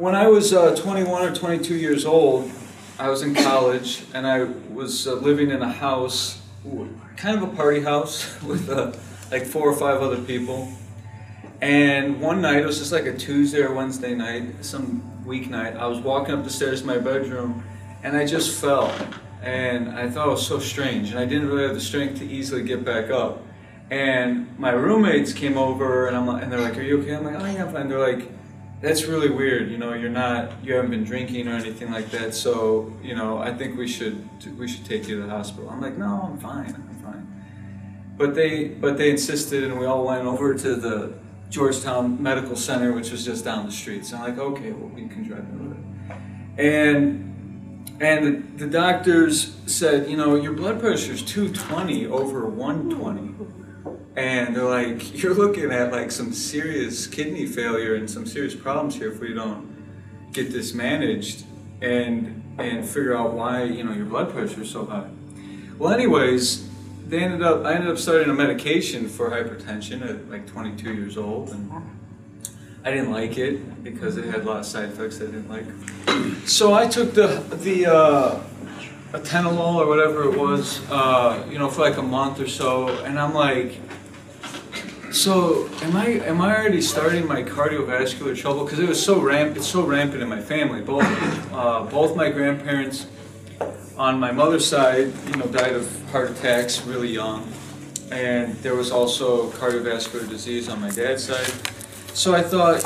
when I was uh, 21 or 22 years old, I was in college and I was uh, living in a house, kind of a party house with uh, like four or five other people. And one night, it was just like a Tuesday or Wednesday night, some weeknight, I was walking up the stairs to my bedroom and I just fell. And I thought it was so strange. And I didn't really have the strength to easily get back up. And my roommates came over and I'm like, and they're like, "Are you okay?" I'm like, "Oh yeah, I'm fine." They're like, "That's really weird. You know, you're not, you haven't been drinking or anything like that. So, you know, I think we should, we should take you to the hospital." I'm like, "No, I'm fine. I'm fine." But they, but they insisted, and we all went over to the Georgetown Medical Center, which was just down the street. So I'm like, "Okay, well, we can drive over there." And and the, the doctors said, you know, your blood pressure is 220 over 120 and they're like, you're looking at like some serious kidney failure and some serious problems here if we don't get this managed and and figure out why you know your blood pressure is so high. Well, anyways, they ended up I ended up starting a medication for hypertension at like 22 years old, and I didn't like it because it had a lot of side effects I didn't like. So I took the the uh, atenolol or whatever it was, uh, you know, for like a month or so, and I'm like so am I am I already starting my cardiovascular trouble? Because it was so ramp it's so rampant in my family. Both uh, both my grandparents on my mother's side, you know, died of heart attacks really young, and there was also cardiovascular disease on my dad's side. So I thought,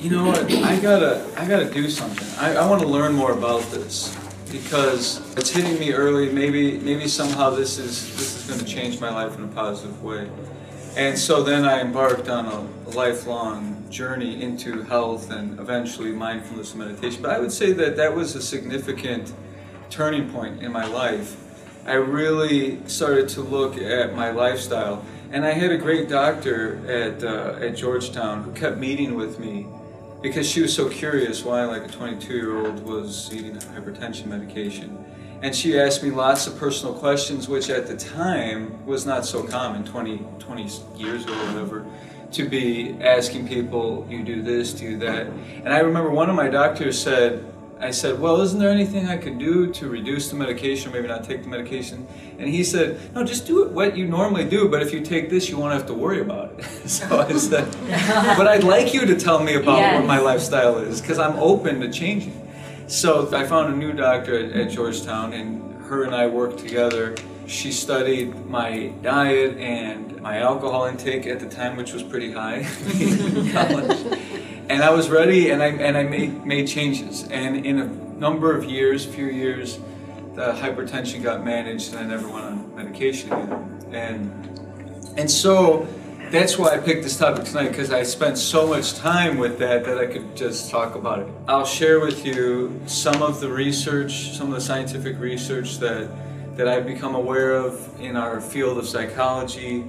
you know what, I gotta I gotta do something. I, I want to learn more about this because it's hitting me early. Maybe maybe somehow this is this is going to change my life in a positive way. And so then I embarked on a, lifelong journey into health and eventually mindfulness and meditation. But I would say that that was a significant turning point in my life. I really started to look at my lifestyle. And I had a great doctor at, uh, at Georgetown who kept meeting with me because she was so curious why like a 22 year old was eating hypertension medication. And she asked me lots of personal questions, which at the time was not so common, 20, 20 years or whatever, to be asking people, you do this, do that. And I remember one of my doctors said, I said, well, isn't there anything I could do to reduce the medication, maybe not take the medication? And he said, no, just do it what you normally do, but if you take this, you won't have to worry about it. so I said, but I'd like you to tell me about yes. what my lifestyle is, because I'm open to changing. So I found a new doctor at, at Georgetown, and her and I worked together. She studied my diet and my alcohol intake at the time, which was pretty high in college. And I was ready, and I and I made made changes. And in a number of years, a few years, the hypertension got managed, and I never went on medication again. And and so that's why I picked this topic tonight because I spent so much time with that that I could just talk about it. I'll share with you some of the research, some of the scientific research that that I've become aware of in our field of psychology,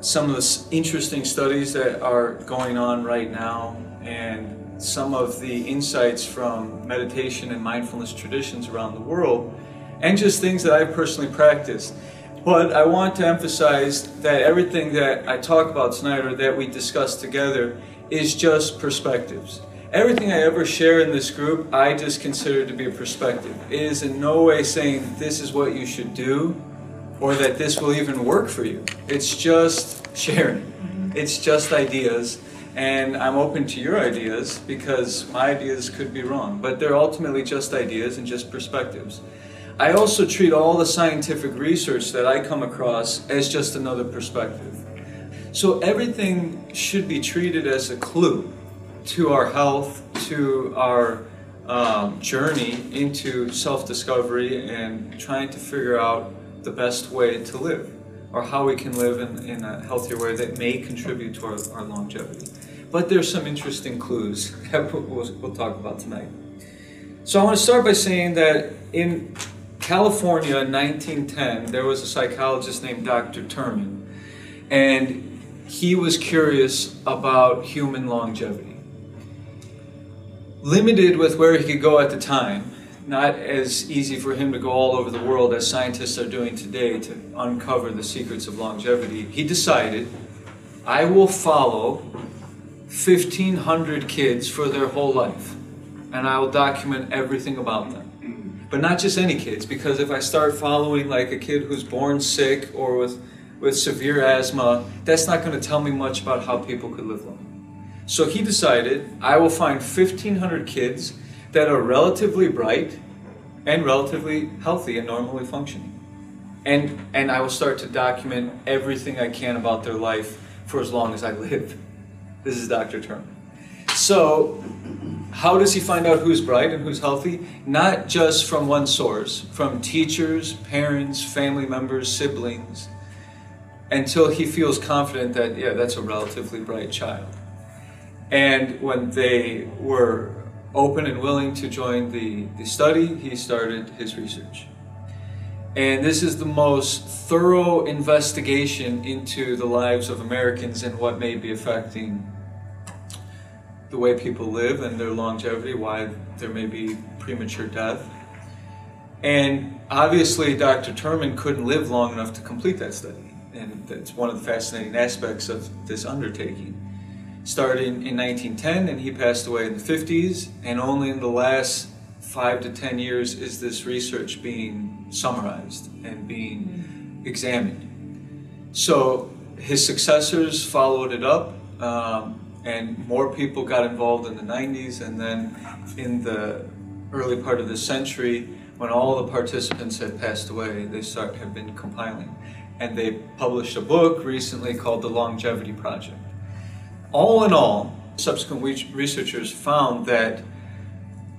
some of the interesting studies that are going on right now, and some of the insights from meditation and mindfulness traditions around the world, and just things that I've personally practiced. But I want to emphasize that everything that I talk about tonight or that we discuss together is just perspectives. Everything I ever share in this group, I just consider to be a perspective. It is in no way saying this is what you should do or that this will even work for you. It's just sharing. It's just ideas. And I'm open to your ideas because my ideas could be wrong. But they're ultimately just ideas and just perspectives. I also treat all the scientific research that I come across as just another perspective. So everything should be treated as a clue to our health, to our um, journey into self discovery and trying to figure out the best way to live or how we can live in, in a healthier way that may contribute to our, our longevity. But there's some interesting clues that we'll, we'll talk about tonight. So I want to start by saying that in California in 1910, there was a psychologist named Dr. Terman, and he was curious about human longevity. Limited with where he could go at the time, not as easy for him to go all over the world as scientists are doing today to uncover the secrets of longevity, he decided, I will follow 1,500 kids for their whole life and I will document everything about them. But not just any kids, because if I start following like a kid who's born sick or with, with severe asthma, that's not going to tell me much about how people could live long. So he decided I will find 1,500 kids that are relatively bright and relatively healthy and normally functioning. And, and I will start to document everything I can about their life for as long as I live. This is Dr. Terman. So, how does he find out who's bright and who's healthy? Not just from one source, from teachers, parents, family members, siblings, until he feels confident that, yeah, that's a relatively bright child. And when they were open and willing to join the, the study, he started his research. And this is the most thorough investigation into the lives of Americans and what may be affecting the way people live and their longevity, why there may be premature death. And obviously, Dr. Terman couldn't live long enough to complete that study. And that's one of the fascinating aspects of this undertaking started in 1910 and he passed away in the 50s and only in the last five to ten years is this research being summarized and being examined so his successors followed it up um, and more people got involved in the 90s and then in the early part of the century when all the participants had passed away they start have been compiling and they published a book recently called the longevity project all in all, subsequent researchers found that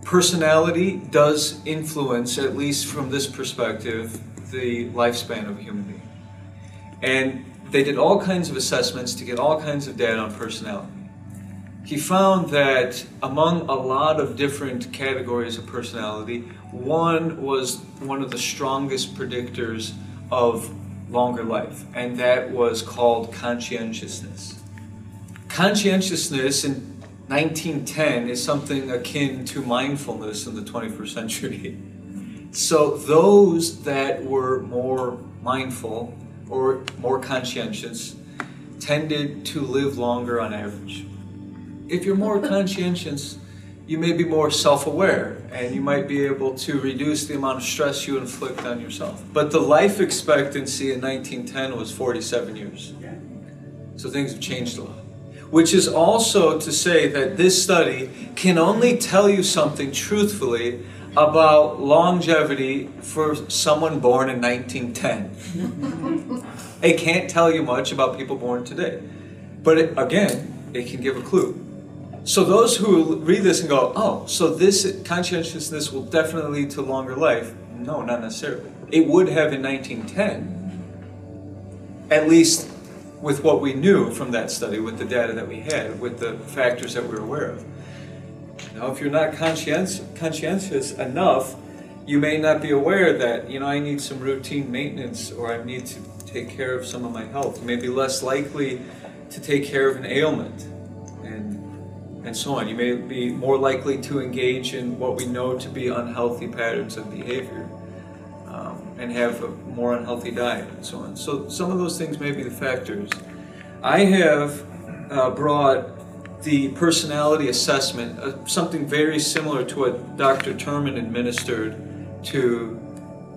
personality does influence, at least from this perspective, the lifespan of a human being. And they did all kinds of assessments to get all kinds of data on personality. He found that among a lot of different categories of personality, one was one of the strongest predictors of longer life, and that was called conscientiousness. Conscientiousness in 1910 is something akin to mindfulness in the 21st century. So those that were more mindful or more conscientious tended to live longer on average. If you're more conscientious, you may be more self aware and you might be able to reduce the amount of stress you inflict on yourself. But the life expectancy in 1910 was 47 years. So things have changed a lot which is also to say that this study can only tell you something truthfully about longevity for someone born in 1910. it can't tell you much about people born today. But it, again, it can give a clue. So those who read this and go, oh, so this conscientiousness will definitely lead to longer life. No, not necessarily. It would have in 1910, at least with what we knew from that study, with the data that we had, with the factors that we were aware of. Now, if you're not conscientious, enough, you may not be aware that, you know, I need some routine maintenance or I need to take care of some of my health. You may be less likely to take care of an ailment and, so on. You may be more likely to engage in what we know to be unhealthy patterns of behavior and have a more unhealthy diet and so on. So some of those things may be the factors. I have uh, brought the personality assessment, uh, something very similar to what Dr. Terman administered to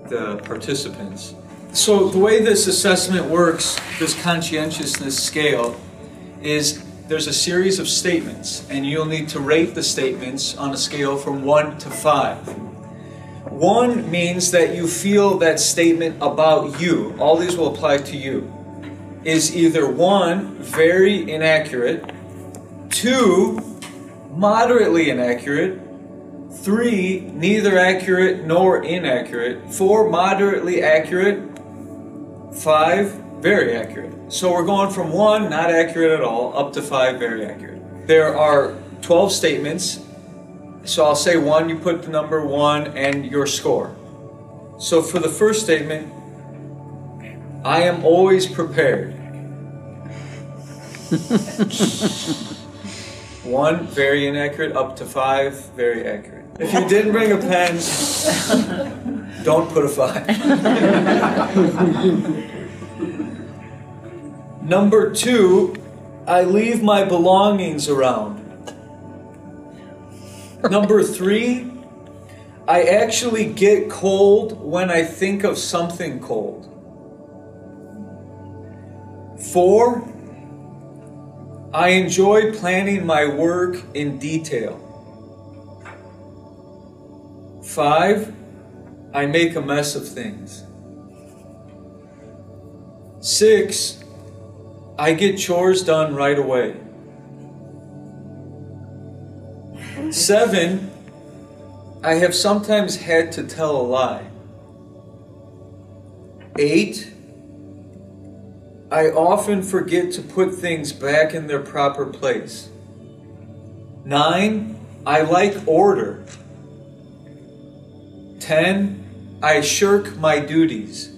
the participants. So the way this assessment works, this conscientiousness scale, is there's a series of statements, and you'll need to rate the statements on a scale from 1 to 5. One means that you feel that statement about you, all these will apply to you, is either one, very inaccurate, two, moderately inaccurate, three, neither accurate nor inaccurate, four, moderately accurate, five, very accurate. So we're going from one, not accurate at all, up to five, very accurate. There are 12 statements so I'll say one, you put the number one and your score. So for the first statement, I am always prepared. one, very inaccurate, up to five, very accurate. If you didn't bring a pen, don't put a five. Number two, I leave my belongings around. Number three, I actually get cold when I think of something cold. Four, I enjoy planning my work in detail. Five, I make a mess of things. Six, I get chores done right away. Seven, I have sometimes had to tell a lie. Eight, I often forget to put things back in their proper place. Nine, I like order. Ten, I shirk my duties.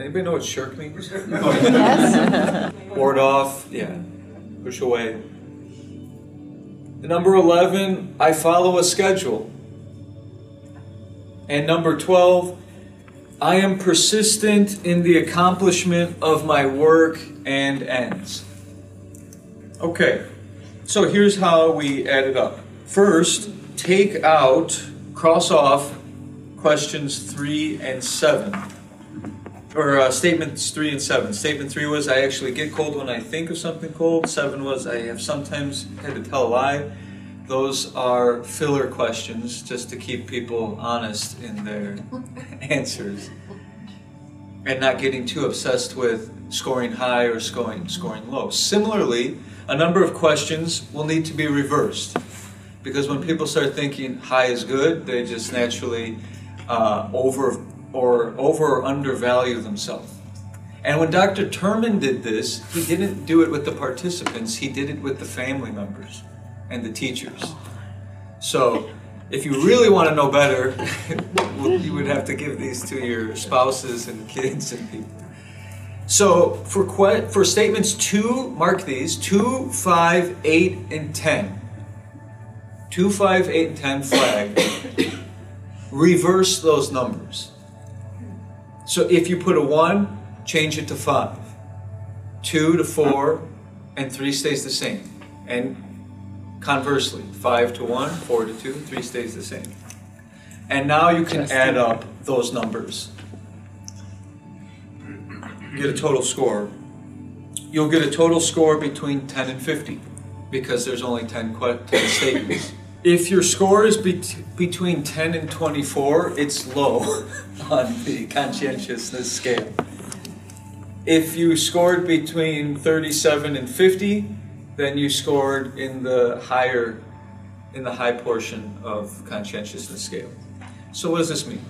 Anybody know what shirk means? Yes. Ward off, yeah. Push away. Number 11, I follow a schedule. And number 12, I am persistent in the accomplishment of my work and ends. Okay, so here's how we add it up. First, take out, cross off questions 3 and 7 or uh, statements three and seven. Statement three was I actually get cold when I think of something cold. Seven was I have sometimes had to tell a lie. Those are filler questions just to keep people honest in their answers and not getting too obsessed with scoring high or scoring scoring low. Similarly, a number of questions will need to be reversed because when people start thinking high is good, they just naturally uh, over or over or undervalue themselves. And when Dr. Terman did this, he didn't do it with the participants, he did it with the family members and the teachers. So, if you really want to know better, you would have to give these to your spouses and kids and people. So, for, que- for statements 2, mark these 2, 5, 8, and 10. 2, 5, 8, and 10 flag. Reverse those numbers. So if you put a 1, change it to 5. 2 to 4, and 3 stays the same. And conversely, 5 to 1, 4 to 2, 3 stays the same. And now you can add up those numbers. Get a total score. You'll get a total score between 10 and 50 because there's only 10, 10 statements. If your score is bet- between 10 and 24, it's low on the conscientiousness scale. If you scored between 37 and 50, then you scored in the higher in the high portion of conscientiousness scale. So what does this mean?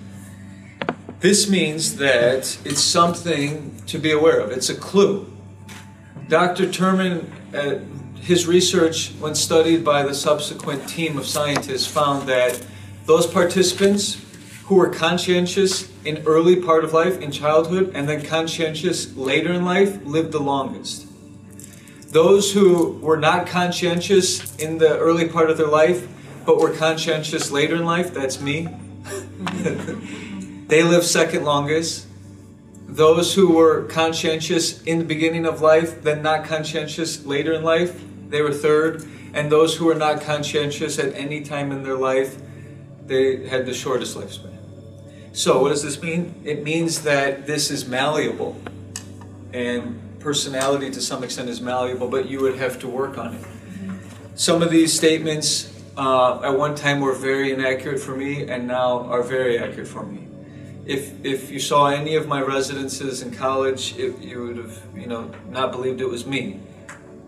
This means that it's something to be aware of. It's a clue. Dr. Terman, his research, when studied by the subsequent team of scientists, found that those participants who were conscientious in early part of life, in childhood, and then conscientious later in life, lived the longest. Those who were not conscientious in the early part of their life, but were conscientious later in life, that's me, they live second longest. Those who were conscientious in the beginning of life, then not conscientious later in life, they were third. And those who were not conscientious at any time in their life, they had the shortest lifespan. So, what does this mean? It means that this is malleable. And personality to some extent is malleable, but you would have to work on it. Some of these statements uh, at one time were very inaccurate for me and now are very accurate for me. If, if you saw any of my residences in college, it, you would have you know not believed it was me.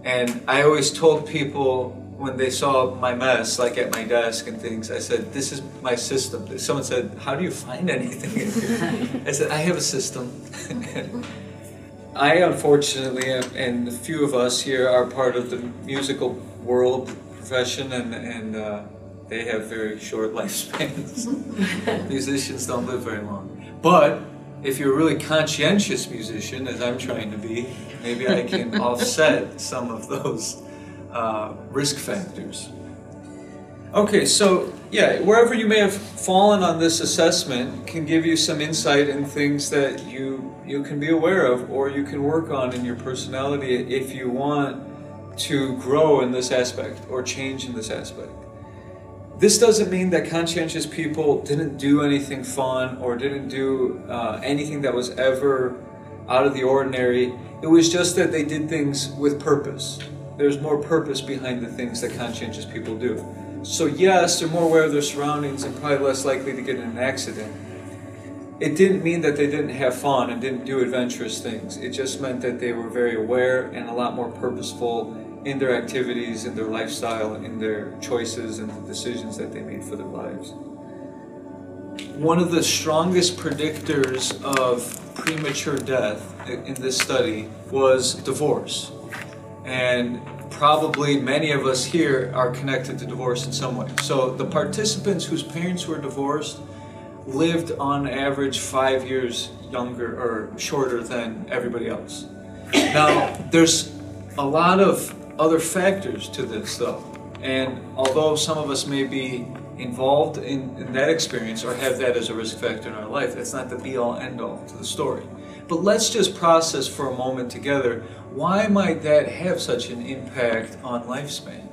And I always told people when they saw my mess, like at my desk and things, I said, "This is my system." Someone said, "How do you find anything? I said, "I have a system." I unfortunately, and a few of us here are part of the musical world profession, and and uh, they have very short lifespans. Musicians don't live very long. But if you're a really conscientious musician, as I'm trying to be, maybe I can offset some of those uh, risk factors. Okay, so yeah, wherever you may have fallen on this assessment can give you some insight in things that you you can be aware of or you can work on in your personality if you want to grow in this aspect or change in this aspect. This doesn't mean that conscientious people didn't do anything fun or didn't do uh, anything that was ever out of the ordinary. It was just that they did things with purpose. There's more purpose behind the things that conscientious people do. So, yes, they're more aware of their surroundings and probably less likely to get in an accident. It didn't mean that they didn't have fun and didn't do adventurous things. It just meant that they were very aware and a lot more purposeful in their activities, in their lifestyle, in their choices and the decisions that they made for their lives. One of the strongest predictors of premature death in this study was divorce. And probably many of us here are connected to divorce in some way. So the participants whose parents were divorced lived on average five years younger or shorter than everybody else. Now, there's a lot of other factors to this, though. And although some of us may be involved in, in, that experience or have that as a risk factor in our life, that's not the be all end all to the story. But let's just process for a moment together why might that have such an impact on lifespan?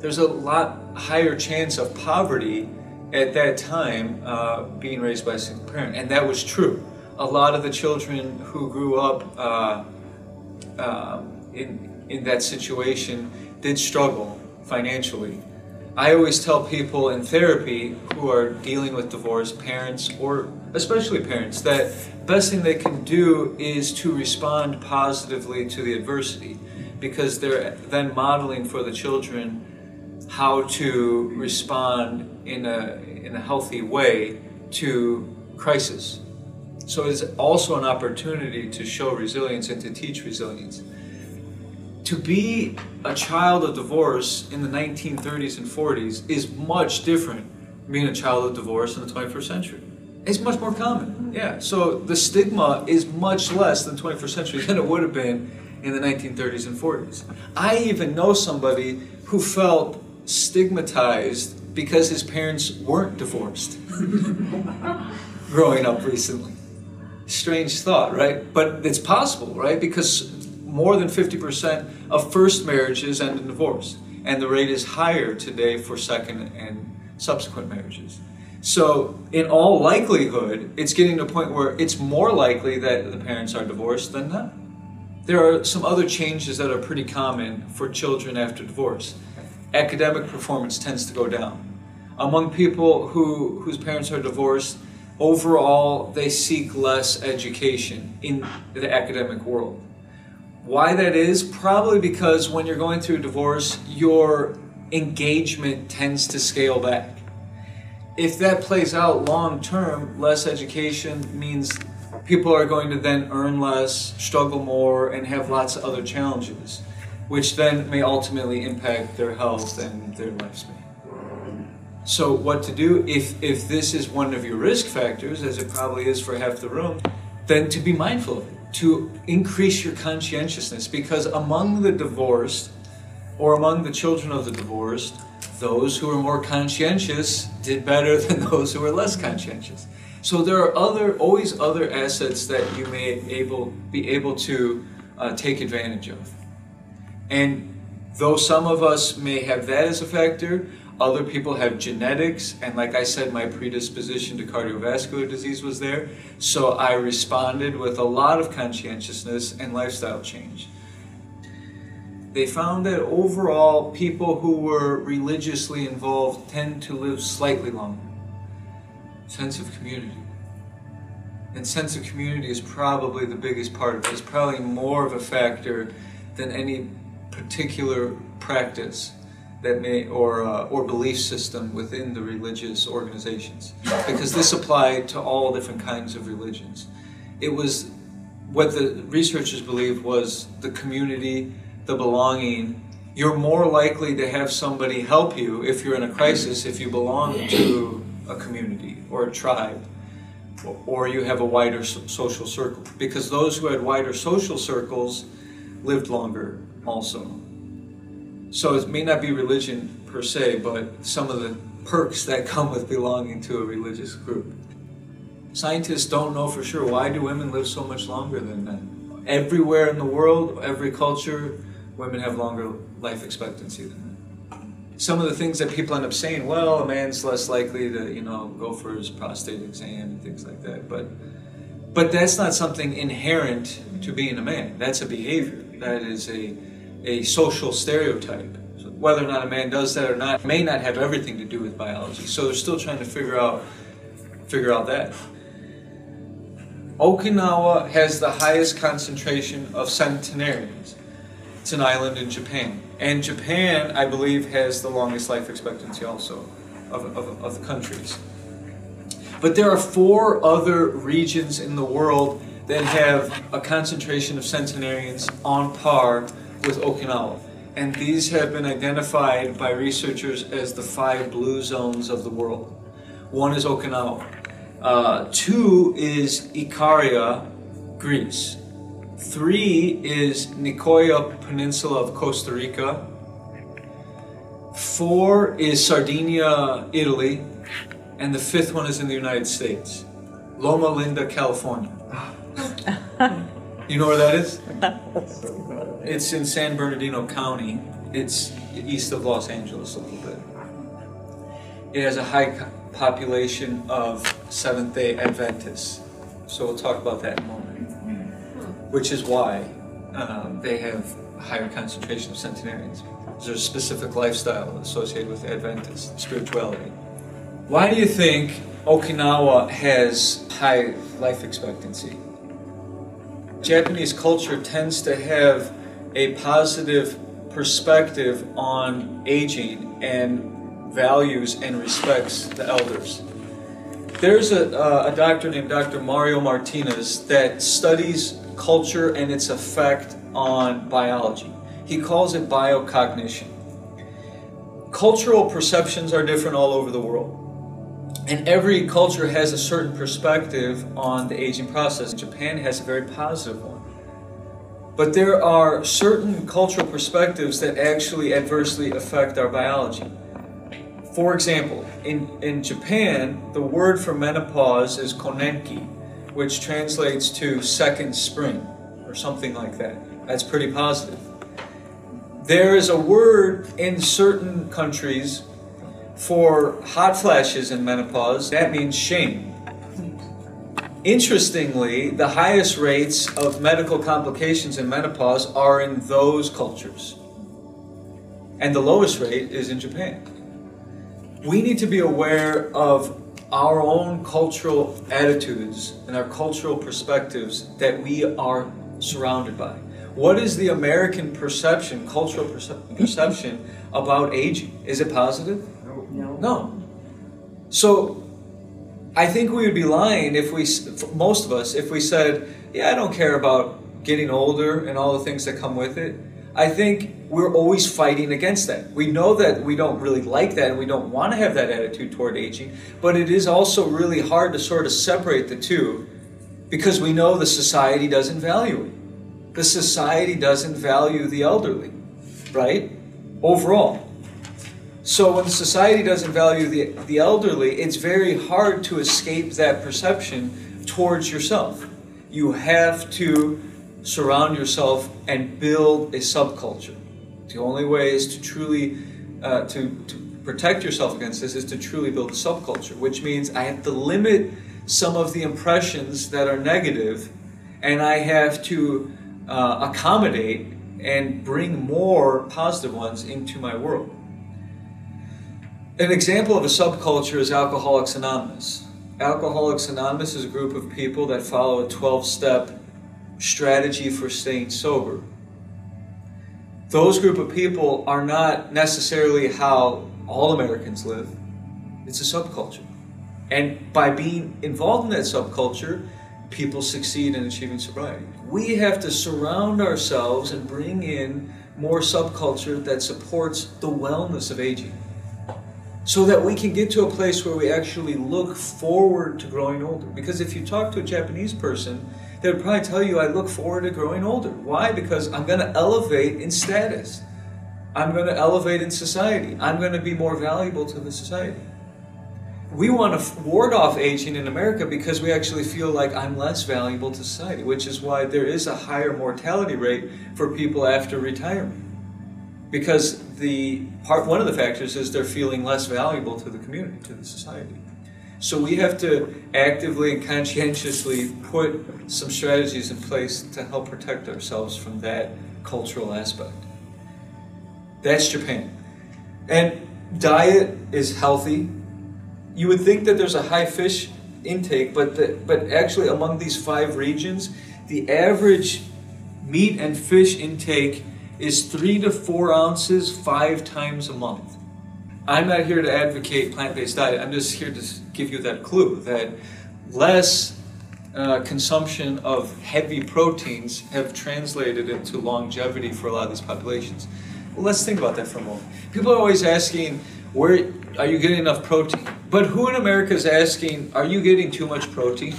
There's a lot higher chance of poverty at that time uh, being raised by a single parent, and that was true. A lot of the children who grew up uh, uh, in in that situation did struggle financially. I always tell people in therapy who are dealing with divorce, parents or especially parents, that best thing they can do is to respond positively to the adversity because they're then modeling for the children how to respond in a, in a healthy way to crisis. So it's also an opportunity to show resilience and to teach resilience to be a child of divorce in the 1930s and 40s is much different being a child of divorce in the 21st century. It's much more common. Yeah. So the stigma is much less than 21st century than it would have been in the 1930s and 40s. I even know somebody who felt stigmatized because his parents weren't divorced growing up recently. Strange thought, right? But it's possible, right? Because more than 50% of first marriages end in divorce, and the rate is higher today for second and subsequent marriages. So, in all likelihood, it's getting to a point where it's more likely that the parents are divorced than not. There are some other changes that are pretty common for children after divorce. Academic performance tends to go down. Among people who, whose parents are divorced, overall they seek less education in the academic world. Why that is? Probably because when you're going through a divorce, your engagement tends to scale back. If that plays out long term, less education means people are going to then earn less, struggle more, and have lots of other challenges, which then may ultimately impact their health and their lifespan. So, what to do if, if this is one of your risk factors, as it probably is for half the room, then to be mindful of it to increase your conscientiousness because among the divorced or among the children of the divorced, those who are more conscientious did better than those who were less conscientious. So there are other, always other assets that you may able, be able to uh, take advantage of. And though some of us may have that as a factor, other people have genetics, and like I said, my predisposition to cardiovascular disease was there. So I responded with a lot of conscientiousness and lifestyle change. They found that overall, people who were religiously involved tend to live slightly longer. Sense of community. And sense of community is probably the biggest part of it. It's probably more of a factor than any particular practice that may or uh, or belief system within the religious organizations. Because this applied to all different kinds of religions. It was what the researchers believed was the community the belonging. You're more likely to have somebody help you if you're in a crisis if you belong to a community or a tribe or you have a wider social circle. Because those who had wider social circles lived longer also so it may not be religion per se, but some of the perks that come with belonging to a religious group. Scientists don't know for sure why do women live so much longer than men. Everywhere in the world, every culture, women have longer life expectancy than men. Some of the things that people end up saying, well, a man's less likely to, you know, go for his prostate exam and things like that. But but that's not something inherent to being a man. That's a behavior. That is a a social stereotype. So whether or not a man does that or not may not have everything to do with biology. So they're still trying to figure out figure out that. Okinawa has the highest concentration of centenarians. It's an island in Japan. And Japan, I believe, has the longest life expectancy also of, of, of the countries. But there are four other regions in the world that have a concentration of centenarians on par with Okinawa. And these have been identified by researchers as the five blue zones of the world. One is Okinawa. Uh, two is Ikaria, Greece. Three is Nicoya Peninsula of Costa Rica. Four is Sardinia, Italy. And the fifth one is in the United States. Loma Linda, California. you know where that is? It's in San Bernardino County. It's east of Los Angeles a little bit. It has a high population of Seventh day Adventists. So we'll talk about that in a moment. Which is why um, they have a higher concentration of centenarians. There's a specific lifestyle associated with Adventist spirituality. Why do you think Okinawa has high life expectancy? Japanese culture tends to have a positive perspective on aging and values and respects the elders. There's a, uh, a doctor named Dr. Mario Martinez that studies culture and its effect on biology. He calls it biocognition. Cultural perceptions are different all over the world. And every culture has a certain perspective on the aging process. Japan has a very positive one. But there are certain cultural perspectives that actually adversely affect our biology. For example, in, in Japan, the word for menopause is konenki, which translates to second spring or something like that. That's pretty positive. There is a word in certain countries for hot flashes in menopause, that means shame. Interestingly, the highest rates of medical complications in menopause are in those cultures. And the lowest rate is in Japan. We need to be aware of our own cultural attitudes and our cultural perspectives that we are surrounded by. What is the American perception, cultural perce- perception about aging? Is it positive? No. No. So I think we would be lying if we, most of us, if we said, yeah, I don't care about getting older and all the things that come with it. I think we're always fighting against that. We know that we don't really like that and we don't want to have that attitude toward aging, but it is also really hard to sort of separate the two because we know the society doesn't value it. The society doesn't value the elderly, right? Overall. So when society doesn't value the, the elderly, it's very hard to escape that perception towards yourself. You have to surround yourself and build a subculture. The only way is to truly uh, to, to protect yourself against this is to truly build a subculture, which means I have to limit some of the impressions that are negative, and I have to uh, accommodate and bring more positive ones into my world. An example of a subculture is Alcoholics Anonymous. Alcoholics Anonymous is a group of people that follow a 12 step strategy for staying sober. Those group of people are not necessarily how all Americans live, it's a subculture. And by being involved in that subculture, people succeed in achieving sobriety. We have to surround ourselves and bring in more subculture that supports the wellness of aging so that we can get to a place where we actually look forward to growing older. Because if you talk to a Japanese person, they would probably tell you, I look forward to growing older. Why? Because I'm going to elevate in status, I'm going to elevate in society, I'm going to be more valuable to the society. we want to ward off aging in America because we actually feel like I'm less valuable to society, which is why there is a higher mortality rate for people after retirement. Because the part one of the factors is they're feeling less valuable to the community, to the society. So we have to actively and conscientiously put some strategies in place to help protect ourselves from that cultural aspect. That's Japan. And diet is healthy. You would think that there's a high fish intake, but the, but actually among these five regions, the average meat and fish intake is three to four ounces five times a month. I'm not here to advocate plant-based diet. I'm just here to give you that clue that less uh, consumption of heavy proteins have translated into longevity for a lot of these populations. Well, let's think about that for a moment. People are always asking, where are you getting enough protein? But who in America is asking, are you getting too much protein?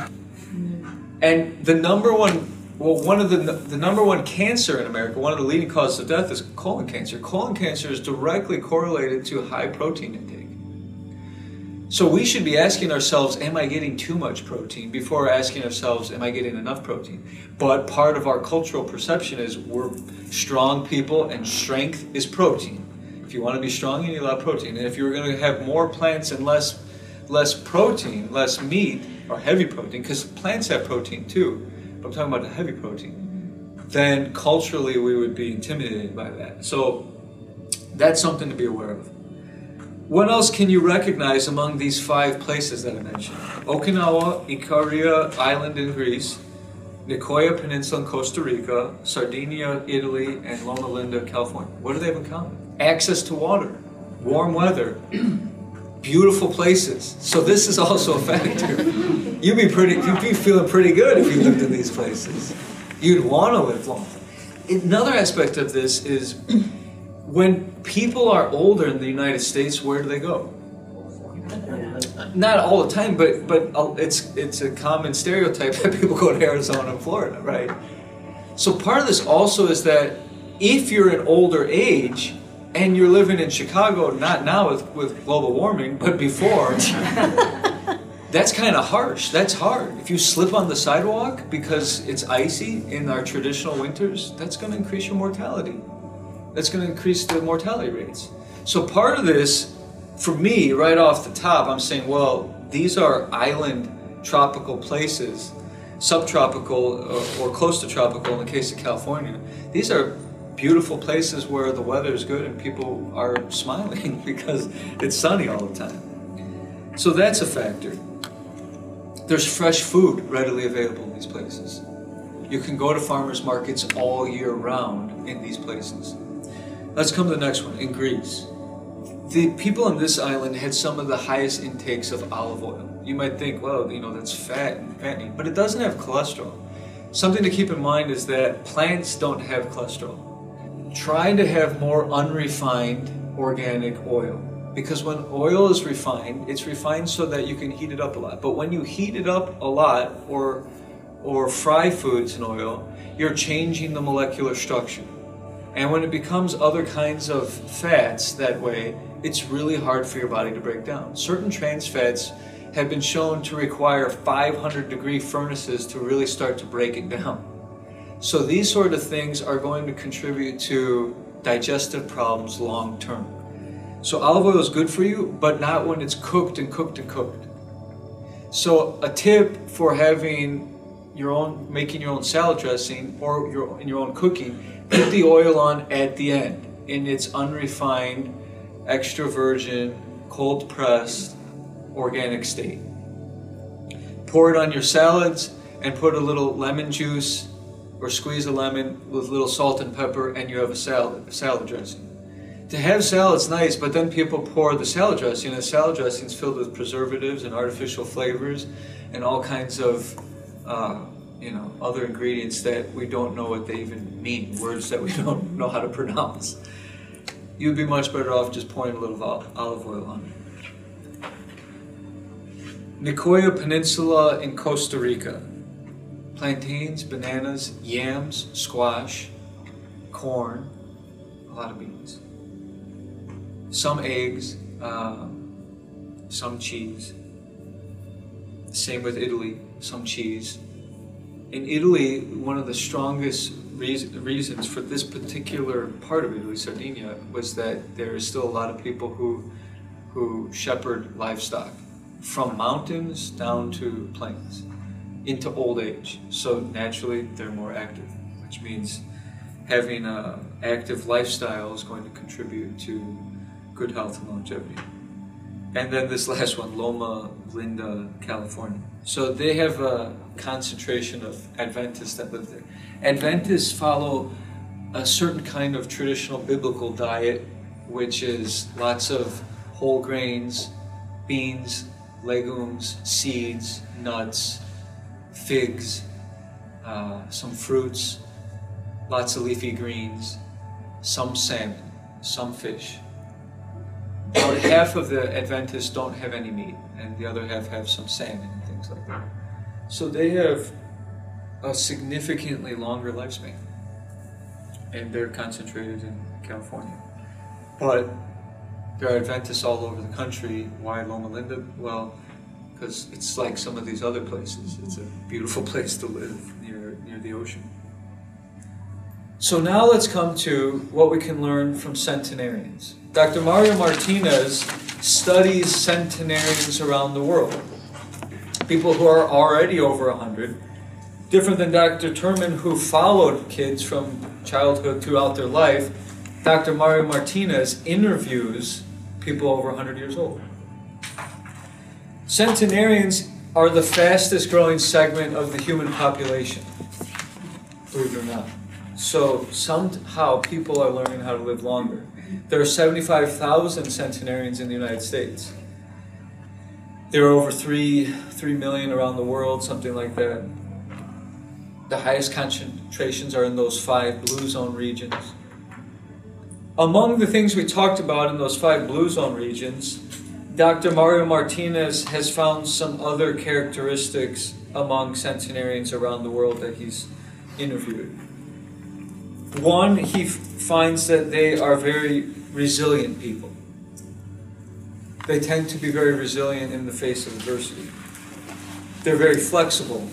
And the number one, well, one of the the number one cancer in America, one of the leading causes of death is colon cancer. Colon cancer is directly correlated to high protein intake. So we should be asking ourselves, am I getting too much protein before asking ourselves, am I getting enough protein? But part of our cultural perception is we're strong people and strength is protein. If you want to be strong, you need a lot of protein. And if you're going to have more plants and less less protein, less meat or heavy protein, because plants have protein too, but I'm talking about the heavy protein, then culturally we would be intimidated by that. So that's something to be aware of. What else can you recognize among these five places that I mentioned? Okinawa, Ikaria Island in Greece, Nicoya Peninsula in Costa Rica, Sardinia, Italy, and Loma Linda, California. What do they have in common? Access to water, warm weather, beautiful places. So this is also a factor. You'd be pretty, you'd be feeling pretty good if you lived in these places. You'd want to live long. Another aspect of this is when people are older in the United States, where do they go? Not all the time, but but uh, it's it's a common stereotype that people go to Arizona and Florida, right? So part of this also is that if you're an older age and you're living in Chicago, not now with, with global warming, but before, that's kind of harsh. That's hard. If you slip on the sidewalk because it's icy in our traditional winters, that's going to increase your mortality that's going to increase the mortality rates. So part of this, for me, right off the top, I'm saying, well, these are island tropical places, subtropical or, or close to tropical in the case of California. These are beautiful places where the weather is good and people are smiling because it's sunny all the time. So that's a factor. There's fresh food readily available in these places. You can go to farmers markets all year round in these places. Let's come to the next one, in Greece. The people on this island had some of the highest intakes of olive oil. You might think, well, you know, that's fat and fattening, but it doesn't have cholesterol. Something to keep in mind is that plants don't have cholesterol. Try to have more unrefined organic oil. Because when oil is refined, it's refined so that you can heat it up a lot. But when you heat it up a lot or or fry foods in oil, you're changing the molecular structure. And when it becomes other kinds of fats that way, it's really hard for your body to break down. Certain trans fats have been shown to require 500 degree furnaces to really start to break it down. So these sort of things are going to contribute to digestive problems long term. So olive oil is good for you, but not when it's cooked and cooked and cooked. So a tip for having your own, making your own salad dressing or your, in your own cooking put the oil on at the end in its unrefined, extra virgin, cold pressed, organic state. Pour it on your salads and put a little lemon juice or squeeze a lemon with a little salt and pepper and you have a salad, salad dressing. To have salad's nice, but then people pour the salad dressing and the salad dressing is filled with preservatives and artificial flavors and all kinds of uh, you know, other ingredients that we don't know what they even mean, words that we don't know how to pronounce. You'd be much better off just pouring a little olive oil on it. Nicoya Peninsula in Costa Rica. Plantains, bananas, yams, squash, corn, a lot of beans. Some eggs, uh, some cheese. Same with Italy, some cheese. In Italy, one of the strongest reason, reasons for this particular part of Italy, Sardinia, was that there is still a lot of people who, who shepherd livestock from mountains down to plains into old age. So naturally, they're more active, which means having an active lifestyle is going to contribute to good health and longevity. And then this last one, Loma Linda, California. So they have a concentration of Adventists that live there. Adventists follow a certain kind of traditional biblical diet, which is lots of whole grains, beans, legumes, seeds, nuts, figs, uh, some fruits, lots of leafy greens, some salmon, some fish. About half of the Adventists don't have any meat, and the other half have some salmon and things like that. So they have a significantly longer lifespan, and they're concentrated in California. But there are Adventists all over the country. Why Loma Linda? Well, because it's like some of these other places. It's a beautiful place to live near near the ocean. So now let's come to what we can learn from centenarians. Dr. Mario Martinez studies centenarians around the world. People who are already over 100, different than Dr. Terman, who followed kids from childhood throughout their life. Dr. Mario Martinez interviews people over 100 years old. Centenarians are the fastest growing segment of the human population, believe it or not. So somehow people are learning how to live longer. There are 75,000 centenarians in the United States. There are over 3, 3 million around the world, something like that. The highest concentrations are in those five blue zone regions. Among the things we talked about in those five blue zone regions, Dr. Mario Martinez has found some other characteristics among centenarians around the world that he's interviewed. One, he finds that they are very resilient people. They tend to be very resilient in the face of adversity. They're very flexible.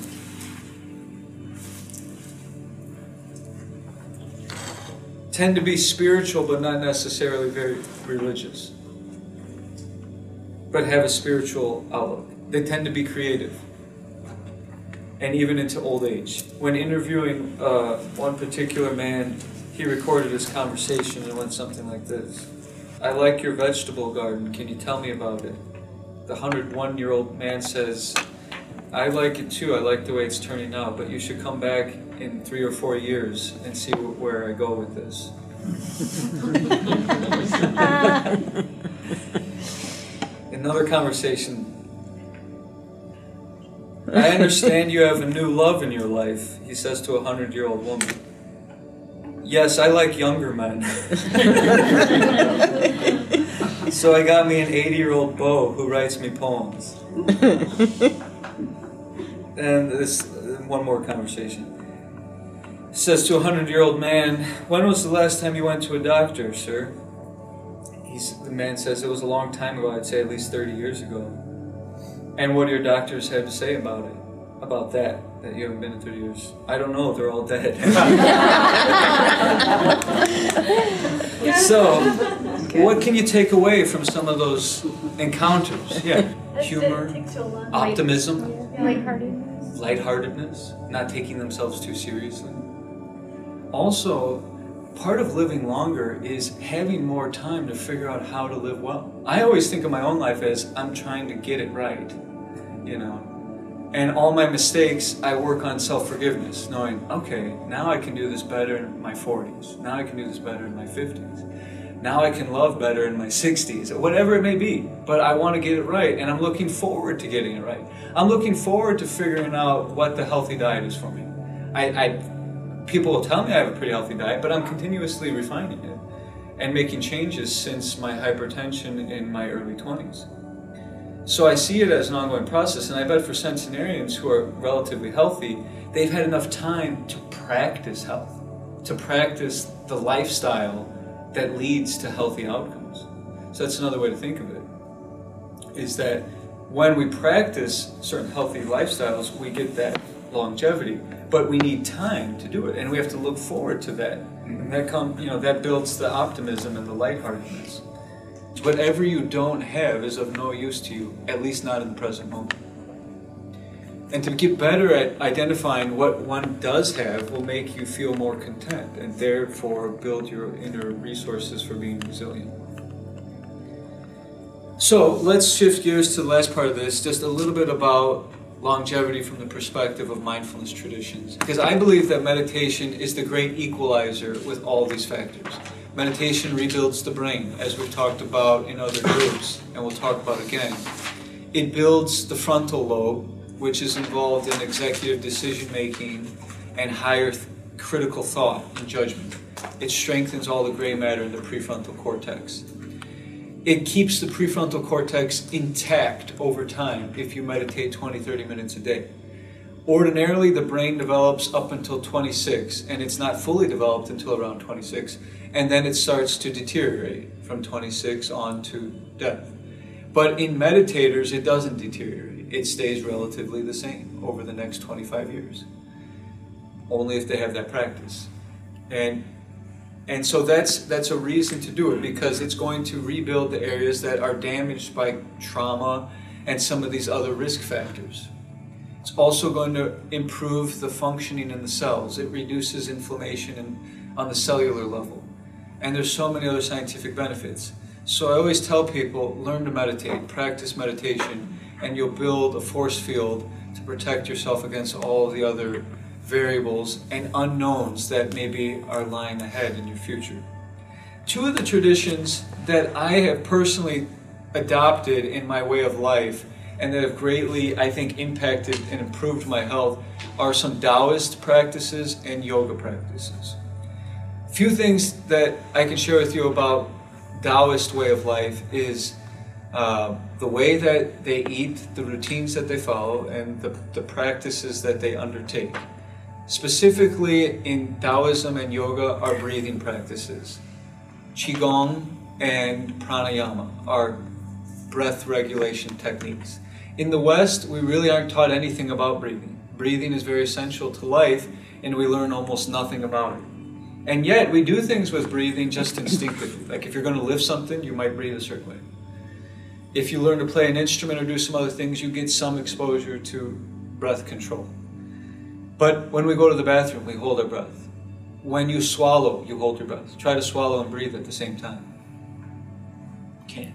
Tend to be spiritual, but not necessarily very religious, but have a spiritual outlook. They tend to be creative and even into old age. When interviewing uh, one particular man, he recorded his conversation and went something like this I like your vegetable garden. Can you tell me about it? The 101 year old man says, I like it too. I like the way it's turning out, but you should come back in three or four years and see wh- where I go with this. Another conversation I understand you have a new love in your life, he says to a hundred year old woman. Yes, I like younger men. so I got me an 80 year old beau who writes me poems. and this, one more conversation. Says to a hundred year old man, When was the last time you went to a doctor, sir? He's, the man says, It was a long time ago, I'd say at least 30 years ago. And what do your doctors have to say about it? About that, that you haven't been in 30 years? I don't know, they're all dead. so, what can you take away from some of those encounters? Yeah, humor, optimism, Lightheartedness. lightheartedness, not taking themselves too seriously. Also, part of living longer is having more time to figure out how to live well. I always think of my own life as I'm trying to get it right, you know. And all my mistakes, I work on self forgiveness, knowing, okay, now I can do this better in my 40s. Now I can do this better in my 50s. Now I can love better in my 60s, whatever it may be. But I want to get it right, and I'm looking forward to getting it right. I'm looking forward to figuring out what the healthy diet is for me. I, I people will tell me I have a pretty healthy diet, but I'm continuously refining it and making changes since my hypertension in my early 20s. So I see it as an ongoing process, and I bet for centenarians who are relatively healthy, they've had enough time to practice health, to practice the lifestyle that leads to healthy outcomes. So that's another way to think of it, is that when we practice certain healthy lifestyles, we get that longevity. But we need time to do it, and we have to look forward to that. And that come, you know, that builds the optimism and the lightheartedness. Whatever you don't have is of no use to you, at least not in the present moment. And to get better at identifying what one does have will make you feel more content and therefore build your inner resources for being resilient. So let's shift gears to the last part of this, just a little bit about longevity from the perspective of mindfulness traditions. Because I believe that meditation is the great equalizer with all these factors. Meditation rebuilds the brain, as we've talked about in other groups, and we'll talk about again. It builds the frontal lobe, which is involved in executive decision making and higher th- critical thought and judgment. It strengthens all the gray matter in the prefrontal cortex. It keeps the prefrontal cortex intact over time if you meditate 20, 30 minutes a day. Ordinarily, the brain develops up until 26, and it's not fully developed until around 26, and then it starts to deteriorate from 26 on to death. But in meditators, it doesn't deteriorate, it stays relatively the same over the next 25 years, only if they have that practice. And and so that's that's a reason to do it because it's going to rebuild the areas that are damaged by trauma and some of these other risk factors. It's also going to improve the functioning in the cells. It reduces inflammation in, on the cellular level. And there's so many other scientific benefits. So I always tell people learn to meditate, practice meditation, and you'll build a force field to protect yourself against all the other variables and unknowns that maybe are lying ahead in your future. Two of the traditions that I have personally adopted in my way of life and that have greatly, I think, impacted and improved my health are some Taoist practices and yoga practices. Few things that I can share with you about Taoist way of life is uh, the way that they eat, the routines that they follow, and the, the practices that they undertake. Specifically in Taoism and yoga are breathing practices. Qigong and pranayama are breath regulation techniques. In the West, we really aren't taught anything about breathing. Breathing is very essential to life, and we learn almost nothing about it. And yet, we do things with breathing just instinctively. Like if you're going to lift something, you might breathe a certain way. If you learn to play an instrument or do some other things, you get some exposure to breath control. But when we go to the bathroom, we hold our breath. When you swallow, you hold your breath. Try to swallow and breathe at the same time. Can't.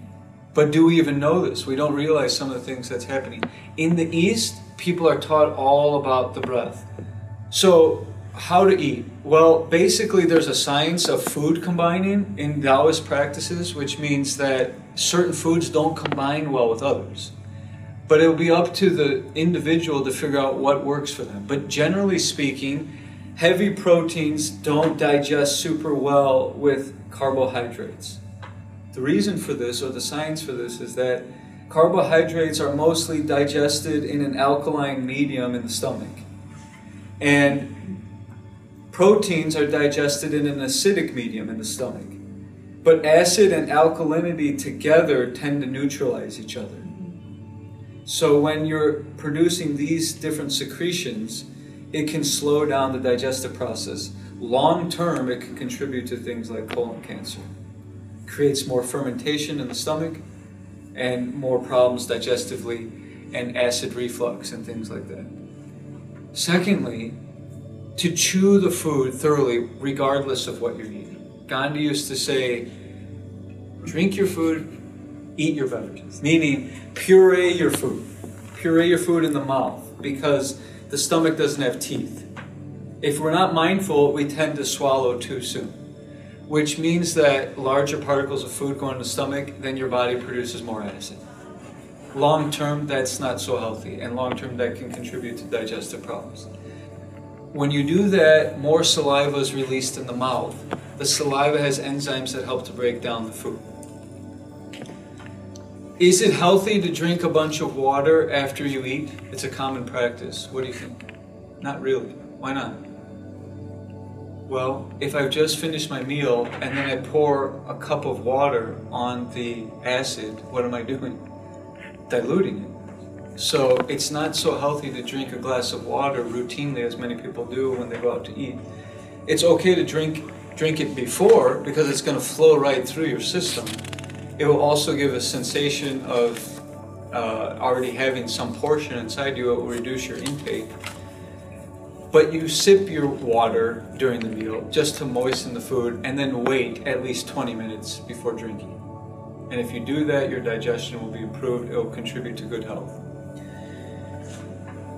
But do we even know this? We don't realize some of the things that's happening. In the East, people are taught all about the breath. So, how to eat? Well, basically, there's a science of food combining in Taoist practices, which means that certain foods don't combine well with others. But it'll be up to the individual to figure out what works for them. But generally speaking, heavy proteins don't digest super well with carbohydrates. The reason for this, or the science for this, is that carbohydrates are mostly digested in an alkaline medium in the stomach. And proteins are digested in an acidic medium in the stomach. But acid and alkalinity together tend to neutralize each other. So when you're producing these different secretions, it can slow down the digestive process. Long term, it can contribute to things like colon cancer. It creates more fermentation in the stomach and more problems digestively and acid reflux and things like that. Secondly, to chew the food thoroughly, regardless of what you're eating. Gandhi used to say, drink your food, eat your beverages, meaning puree your food. Puree your food in the mouth because the stomach doesn't have teeth. If we're not mindful, we tend to swallow too soon, which means that larger particles of food go in the stomach, then your body produces more acid. Long term, that's not so healthy, and long term, that can contribute to digestive problems. When you do that, more saliva is released in the mouth. The saliva has enzymes that help to break down the food. Is it healthy to drink a bunch of water after you eat? It's a common practice. What do you think? Not really. Why not? Well, if I've just finished my meal and then I pour a cup of water on the acid, what am I doing? Diluting it. So it's not so healthy to drink a glass of water routinely as many people do when they go out to eat. It's okay to drink drink it before because it's going to flow right through your system. It will also give a sensation of uh, already having some portion inside you. It will reduce your intake. But you sip your water during the meal just to moisten the food and then wait at least 20 minutes before drinking. And if you do that, your digestion will be improved. It will contribute to good health.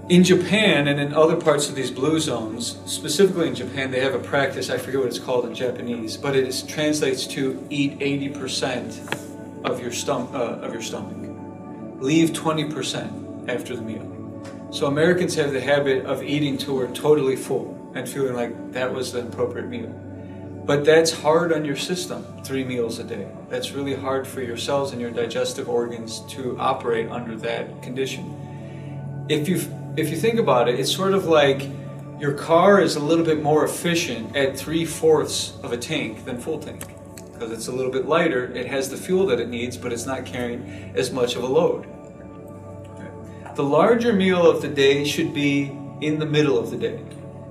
In Japan and in other parts of these blue zones, specifically in Japan, they have a practice, I forget what it's called in Japanese, but it is, translates to eat 80% of your, uh, of your stomach. Leave 20% after the meal. So Americans have the habit of eating till we're totally full and feeling like that was the appropriate meal. But that's hard on your system, three meals a day. That's really hard for your cells and your digestive organs to operate under that condition. If you if you think about it, it's sort of like your car is a little bit more efficient at three fourths of a tank than full tank because it's a little bit lighter. It has the fuel that it needs, but it's not carrying as much of a load. The larger meal of the day should be in the middle of the day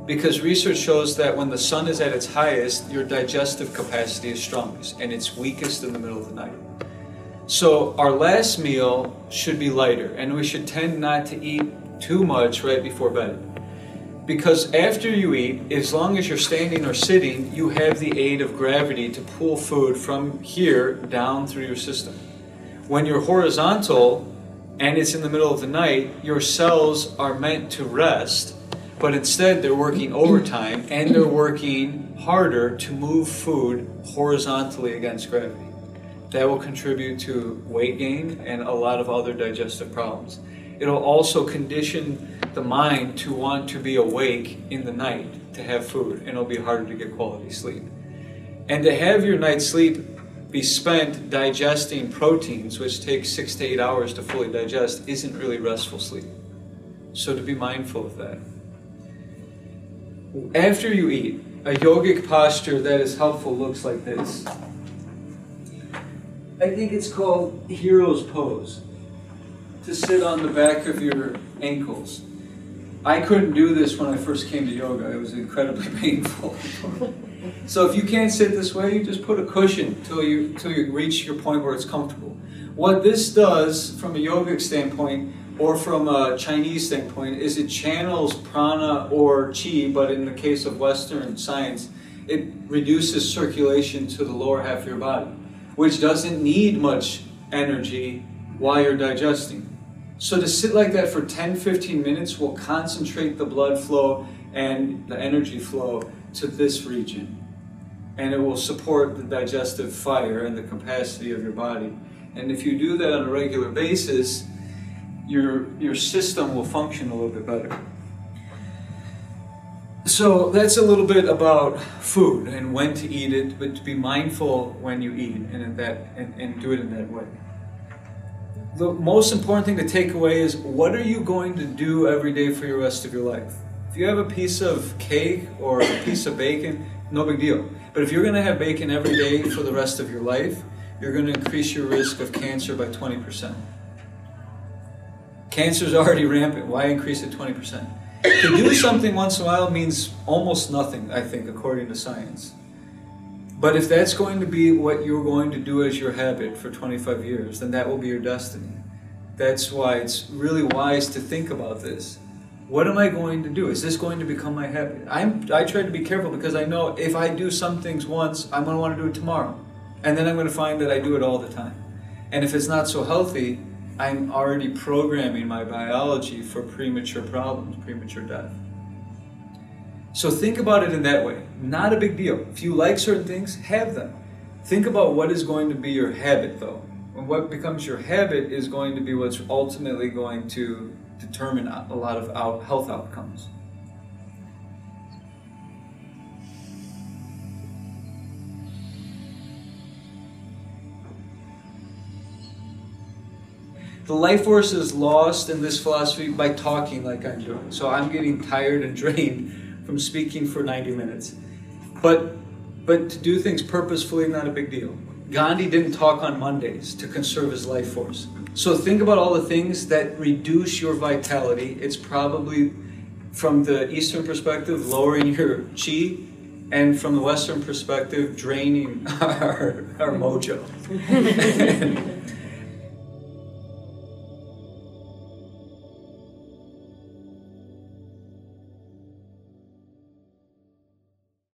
because research shows that when the sun is at its highest, your digestive capacity is strongest and it's weakest in the middle of the night. So, our last meal should be lighter and we should tend not to eat too much right before bed. Because after you eat, as long as you're standing or sitting, you have the aid of gravity to pull food from here down through your system. When you're horizontal and it's in the middle of the night, your cells are meant to rest, but instead they're working overtime and they're working harder to move food horizontally against gravity. That will contribute to weight gain and a lot of other digestive problems. It'll also condition the mind to want to be awake in the night to have food, and it'll be harder to get quality sleep. And to have your night's sleep be spent digesting proteins, which takes six to eight hours to fully digest, isn't really restful sleep. So to be mindful of that. After you eat, a yogic posture that is helpful looks like this. I think it's called hero's pose to sit on the back of your ankles. I couldn't do this when I first came to yoga. It was incredibly painful. so if you can't sit this way, you just put a cushion till you till you reach your point where it's comfortable. What this does from a yogic standpoint or from a Chinese standpoint is it channels prana or chi, but in the case of Western science, it reduces circulation to the lower half of your body, which doesn't need much energy while you're digesting. So to sit like that for 10, 15 minutes will concentrate the blood flow and the energy flow to this region. And it will support the digestive fire and the capacity of your body. And if you do that on a regular basis, your, your system will function a little bit better. So that's a little bit about food and when to eat it, but to be mindful when you eat and, in that, and, and do it in that way the most important thing to take away is what are you going to do every day for the rest of your life? If you have a piece of cake or a piece of bacon, no big deal. But if you're going to have bacon every day for the rest of your life, you're going to increase your risk of cancer by 20%. Cancer is already rampant. Why increase it 20%? To do something once in a while means almost nothing, I think, according to science. But if that's going to be what you're going to do as your habit for 25 years, then that will be your destiny. That's why it's really wise to think about this. What am I going to do? Is this going to become my habit? I'm, I try to be careful because I know if I do some things once, I'm going to want to do it tomorrow. And then I'm going to find that I do it all the time. And if it's not so healthy, I'm already programming my biology for premature problems, premature death. So think about it in that way. Not a big deal. If you like certain things, have them. Think about what is going to be your habit, though. And what becomes your habit is going to be what's ultimately going to determine a lot of out health outcomes. the life force is lost in this philosophy by talking like I'm doing. So I'm getting tired and drained from speaking for 90 minutes. But but to do things purposefully, not a big deal. Gandhi didn't talk on Mondays to conserve his life force. So think about all the things that reduce your vitality. It's probably, from the Eastern perspective, lowering your chi, and from the Western perspective, draining our, our mojo.